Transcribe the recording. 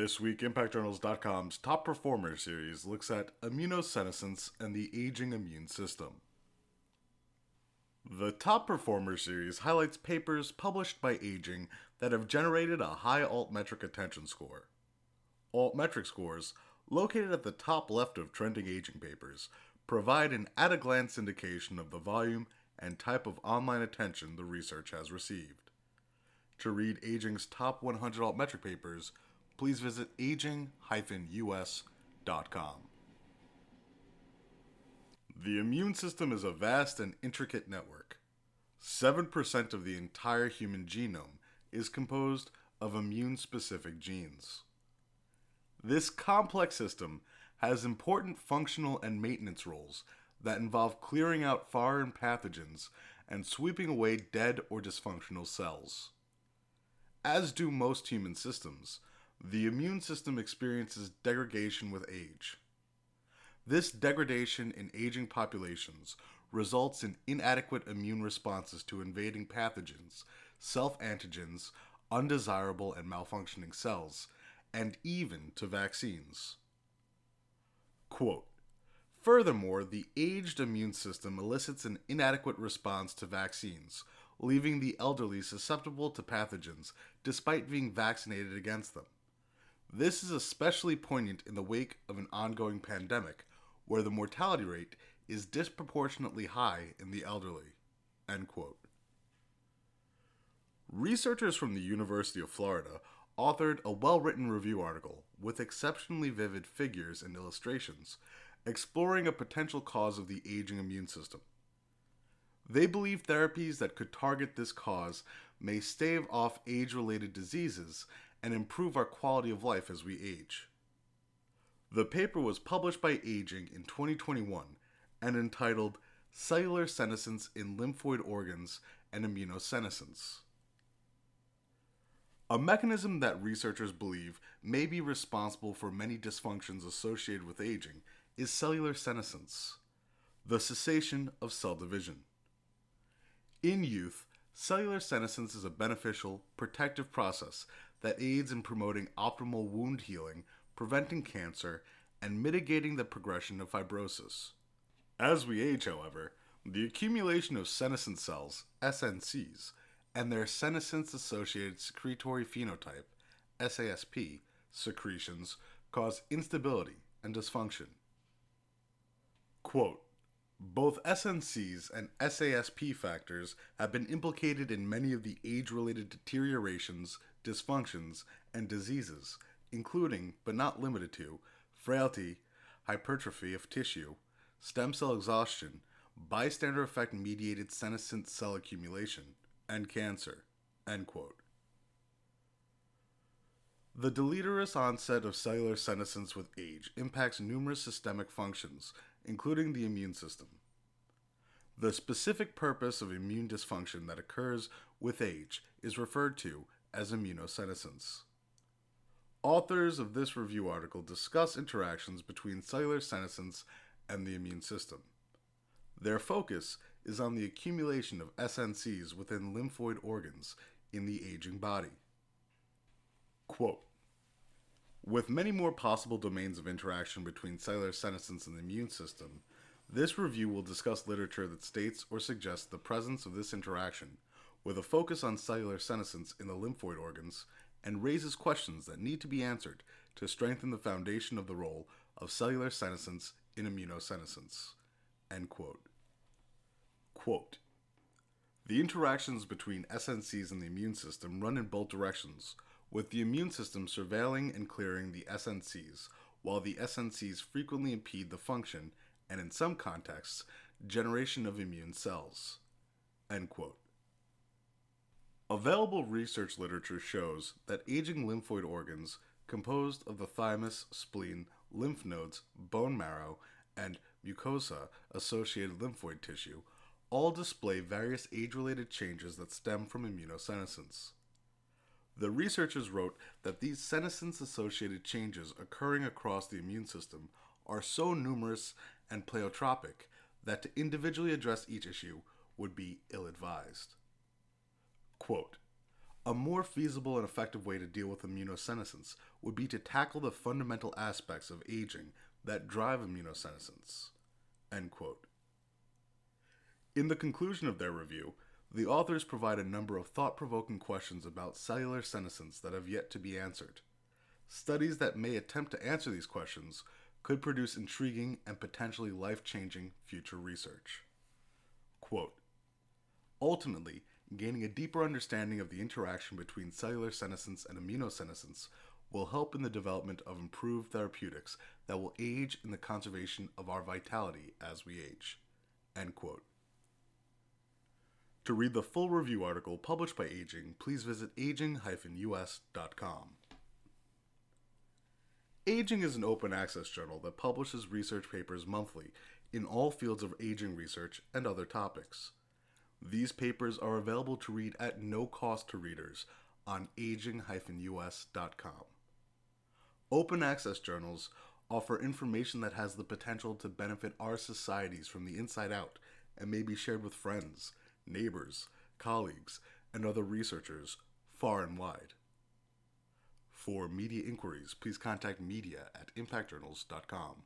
This week, ImpactJournals.com's Top Performer series looks at immunosenescence and the aging immune system. The Top Performer series highlights papers published by aging that have generated a high altmetric attention score. Altmetric scores, located at the top left of trending aging papers, provide an at a glance indication of the volume and type of online attention the research has received. To read Aging's top 100 altmetric papers, please visit aging-us.com. The immune system is a vast and intricate network. 7% of the entire human genome is composed of immune specific genes. This complex system has important functional and maintenance roles that involve clearing out foreign pathogens and sweeping away dead or dysfunctional cells. As do most human systems, the immune system experiences degradation with age. This degradation in aging populations results in inadequate immune responses to invading pathogens, self antigens, undesirable and malfunctioning cells, and even to vaccines. Quote, Furthermore, the aged immune system elicits an inadequate response to vaccines, leaving the elderly susceptible to pathogens despite being vaccinated against them. This is especially poignant in the wake of an ongoing pandemic, where the mortality rate is disproportionately high in the elderly. Researchers from the University of Florida authored a well written review article with exceptionally vivid figures and illustrations exploring a potential cause of the aging immune system. They believe therapies that could target this cause may stave off age related diseases and improve our quality of life as we age. The paper was published by Aging in 2021 and entitled Cellular Senescence in Lymphoid Organs and Immunosenescence. A mechanism that researchers believe may be responsible for many dysfunctions associated with aging is cellular senescence, the cessation of cell division. In youth, cellular senescence is a beneficial, protective process that aids in promoting optimal wound healing, preventing cancer, and mitigating the progression of fibrosis. As we age, however, the accumulation of senescent cells, SNCs, and their senescence associated secretory phenotype, SASP, secretions cause instability and dysfunction. Quote, both SNCs and SASP factors have been implicated in many of the age related deteriorations, dysfunctions, and diseases, including, but not limited to, frailty, hypertrophy of tissue, stem cell exhaustion, bystander effect mediated senescent cell accumulation, and cancer. End quote. The deleterious onset of cellular senescence with age impacts numerous systemic functions, including the immune system. The specific purpose of immune dysfunction that occurs with age is referred to as immunosenescence. Authors of this review article discuss interactions between cellular senescence and the immune system. Their focus is on the accumulation of SNCs within lymphoid organs in the aging body. Quote, with many more possible domains of interaction between cellular senescence and the immune system, this review will discuss literature that states or suggests the presence of this interaction, with a focus on cellular senescence in the lymphoid organs, and raises questions that need to be answered to strengthen the foundation of the role of cellular senescence in immunosenescence. End quote. Quote, the interactions between SNCs and the immune system run in both directions, with the immune system surveilling and clearing the SNCs, while the SNCs frequently impede the function and, in some contexts, generation of immune cells. Available research literature shows that aging lymphoid organs, composed of the thymus, spleen, lymph nodes, bone marrow, and mucosa associated lymphoid tissue, all display various age related changes that stem from immunosenescence. The researchers wrote that these senescence associated changes occurring across the immune system are so numerous and pleiotropic that to individually address each issue would be ill advised. Quote, A more feasible and effective way to deal with immunosenescence would be to tackle the fundamental aspects of aging that drive immunosenescence. End quote. In the conclusion of their review, the authors provide a number of thought provoking questions about cellular senescence that have yet to be answered. Studies that may attempt to answer these questions could produce intriguing and potentially life changing future research. Quote Ultimately, gaining a deeper understanding of the interaction between cellular senescence and immunosenescence will help in the development of improved therapeutics that will aid in the conservation of our vitality as we age. End quote. To read the full review article published by Aging, please visit aging-us.com. Aging is an open access journal that publishes research papers monthly in all fields of aging research and other topics. These papers are available to read at no cost to readers on aging-us.com. Open access journals offer information that has the potential to benefit our societies from the inside out and may be shared with friends, neighbors, colleagues, and other researchers far and wide. For media inquiries, please contact media at impactjournals.com.